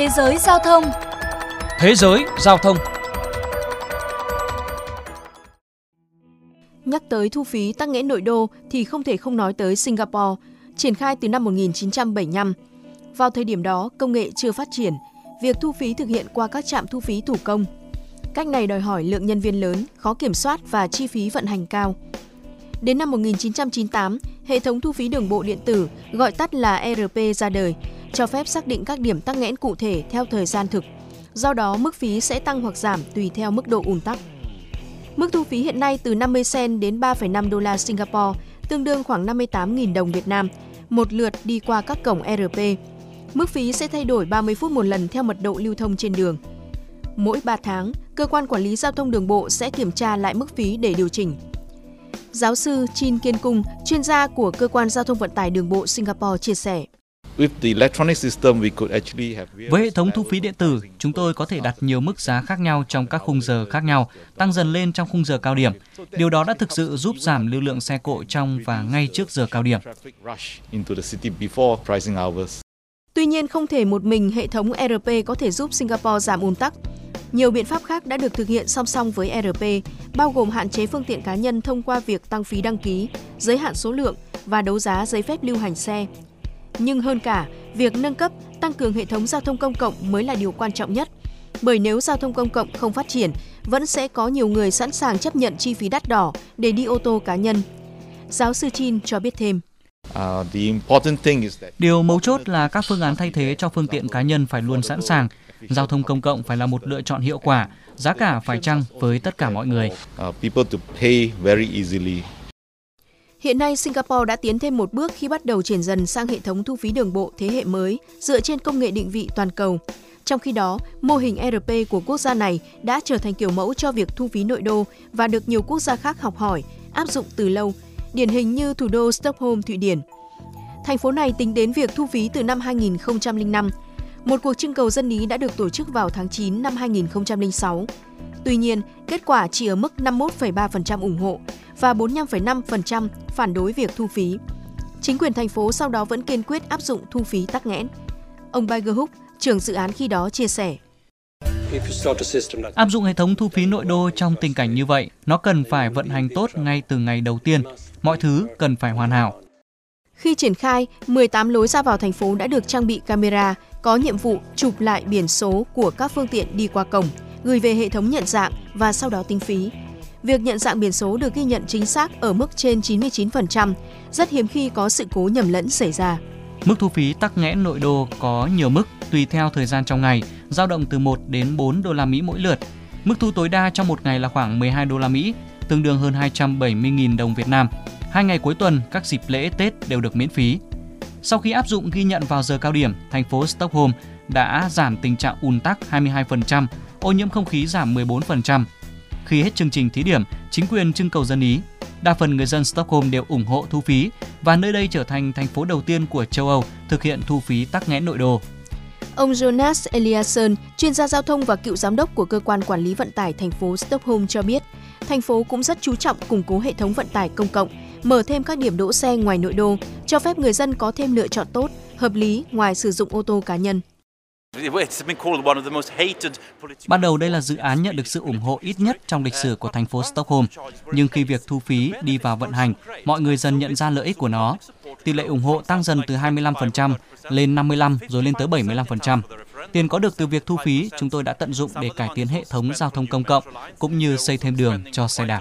Thế giới giao thông Thế giới giao thông Nhắc tới thu phí tắc nghẽn nội đô thì không thể không nói tới Singapore, triển khai từ năm 1975. Vào thời điểm đó, công nghệ chưa phát triển, việc thu phí thực hiện qua các trạm thu phí thủ công. Cách này đòi hỏi lượng nhân viên lớn, khó kiểm soát và chi phí vận hành cao. Đến năm 1998, hệ thống thu phí đường bộ điện tử, gọi tắt là ERP ra đời, cho phép xác định các điểm tắc nghẽn cụ thể theo thời gian thực. Do đó, mức phí sẽ tăng hoặc giảm tùy theo mức độ ùn tắc. Mức thu phí hiện nay từ 50 cent đến 3,5 đô la Singapore, tương đương khoảng 58.000 đồng Việt Nam, một lượt đi qua các cổng ERP. Mức phí sẽ thay đổi 30 phút một lần theo mật độ lưu thông trên đường. Mỗi 3 tháng, cơ quan quản lý giao thông đường bộ sẽ kiểm tra lại mức phí để điều chỉnh. Giáo sư Chin Kiên Cung, chuyên gia của cơ quan giao thông vận tải đường bộ Singapore chia sẻ. Với hệ thống thu phí điện tử, chúng tôi có thể đặt nhiều mức giá khác nhau trong các khung giờ khác nhau, tăng dần lên trong khung giờ cao điểm. Điều đó đã thực sự giúp giảm lưu lượng xe cộ trong và ngay trước giờ cao điểm. Tuy nhiên, không thể một mình hệ thống ERP có thể giúp Singapore giảm ùn tắc. Nhiều biện pháp khác đã được thực hiện song song với ERP, bao gồm hạn chế phương tiện cá nhân thông qua việc tăng phí đăng ký, giới hạn số lượng và đấu giá giấy phép lưu hành xe. Nhưng hơn cả, việc nâng cấp, tăng cường hệ thống giao thông công cộng mới là điều quan trọng nhất. Bởi nếu giao thông công cộng không phát triển, vẫn sẽ có nhiều người sẵn sàng chấp nhận chi phí đắt đỏ để đi ô tô cá nhân. Giáo sư Chin cho biết thêm. Điều mấu chốt là các phương án thay thế cho phương tiện cá nhân phải luôn sẵn sàng. Giao thông công cộng phải là một lựa chọn hiệu quả, giá cả phải chăng với tất cả mọi người. Hiện nay, Singapore đã tiến thêm một bước khi bắt đầu chuyển dần sang hệ thống thu phí đường bộ thế hệ mới dựa trên công nghệ định vị toàn cầu. Trong khi đó, mô hình ERP của quốc gia này đã trở thành kiểu mẫu cho việc thu phí nội đô và được nhiều quốc gia khác học hỏi, áp dụng từ lâu, điển hình như thủ đô Stockholm, Thụy Điển. Thành phố này tính đến việc thu phí từ năm 2005. Một cuộc trưng cầu dân ý đã được tổ chức vào tháng 9 năm 2006. Tuy nhiên, kết quả chỉ ở mức 51,3% ủng hộ và 45,5% phản đối việc thu phí. Chính quyền thành phố sau đó vẫn kiên quyết áp dụng thu phí tắc nghẽn. Ông Hook, trưởng dự án khi đó chia sẻ. Áp dụng hệ thống thu phí nội đô trong tình cảnh như vậy, nó cần phải vận hành tốt ngay từ ngày đầu tiên. Mọi thứ cần phải hoàn hảo. Khi triển khai, 18 lối ra vào thành phố đã được trang bị camera, có nhiệm vụ chụp lại biển số của các phương tiện đi qua cổng, gửi về hệ thống nhận dạng và sau đó tính phí. Việc nhận dạng biển số được ghi nhận chính xác ở mức trên 99%, rất hiếm khi có sự cố nhầm lẫn xảy ra. Mức thu phí tắc nghẽn nội đô có nhiều mức tùy theo thời gian trong ngày, dao động từ 1 đến 4 đô la Mỹ mỗi lượt. Mức thu tối đa trong một ngày là khoảng 12 đô la Mỹ, tương đương hơn 270.000 đồng Việt Nam. Hai ngày cuối tuần, các dịp lễ Tết đều được miễn phí. Sau khi áp dụng ghi nhận vào giờ cao điểm, thành phố Stockholm đã giảm tình trạng ùn tắc 22%, ô nhiễm không khí giảm 14%. Khi hết chương trình thí điểm, chính quyền trưng cầu dân ý. Đa phần người dân Stockholm đều ủng hộ thu phí và nơi đây trở thành thành phố đầu tiên của châu Âu thực hiện thu phí tắc nghẽn nội đô. Ông Jonas Eliasson, chuyên gia giao thông và cựu giám đốc của cơ quan quản lý vận tải thành phố Stockholm cho biết, thành phố cũng rất chú trọng củng cố hệ thống vận tải công cộng, mở thêm các điểm đỗ xe ngoài nội đô, cho phép người dân có thêm lựa chọn tốt, hợp lý ngoài sử dụng ô tô cá nhân. Ban đầu đây là dự án nhận được sự ủng hộ ít nhất trong lịch sử của thành phố Stockholm, nhưng khi việc thu phí đi vào vận hành, mọi người dần nhận ra lợi ích của nó. Tỷ lệ ủng hộ tăng dần từ 25% lên 55 rồi lên tới 75%. Tiền có được từ việc thu phí chúng tôi đã tận dụng để cải tiến hệ thống giao thông công cộng cũng như xây thêm đường cho xe đạp.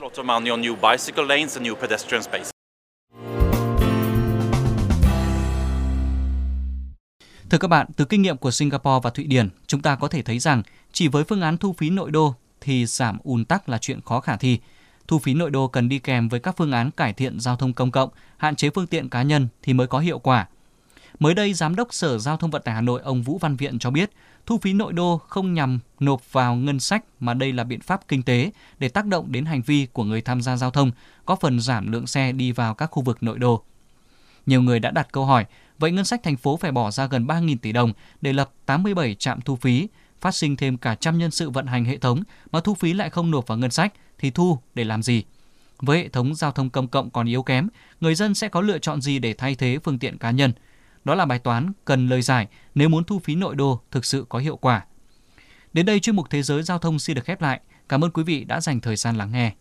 Thưa các bạn, từ kinh nghiệm của Singapore và Thụy Điển, chúng ta có thể thấy rằng chỉ với phương án thu phí nội đô thì giảm ùn tắc là chuyện khó khả thi. Thu phí nội đô cần đi kèm với các phương án cải thiện giao thông công cộng, hạn chế phương tiện cá nhân thì mới có hiệu quả. Mới đây, Giám đốc Sở Giao thông Vận tải Hà Nội ông Vũ Văn Viện cho biết, thu phí nội đô không nhằm nộp vào ngân sách mà đây là biện pháp kinh tế để tác động đến hành vi của người tham gia giao thông, có phần giảm lượng xe đi vào các khu vực nội đô. Nhiều người đã đặt câu hỏi, vậy ngân sách thành phố phải bỏ ra gần 3.000 tỷ đồng để lập 87 trạm thu phí, phát sinh thêm cả trăm nhân sự vận hành hệ thống mà thu phí lại không nộp vào ngân sách thì thu để làm gì? Với hệ thống giao thông công cộng còn yếu kém, người dân sẽ có lựa chọn gì để thay thế phương tiện cá nhân? Đó là bài toán cần lời giải nếu muốn thu phí nội đô thực sự có hiệu quả. Đến đây chuyên mục Thế giới Giao thông xin được khép lại. Cảm ơn quý vị đã dành thời gian lắng nghe.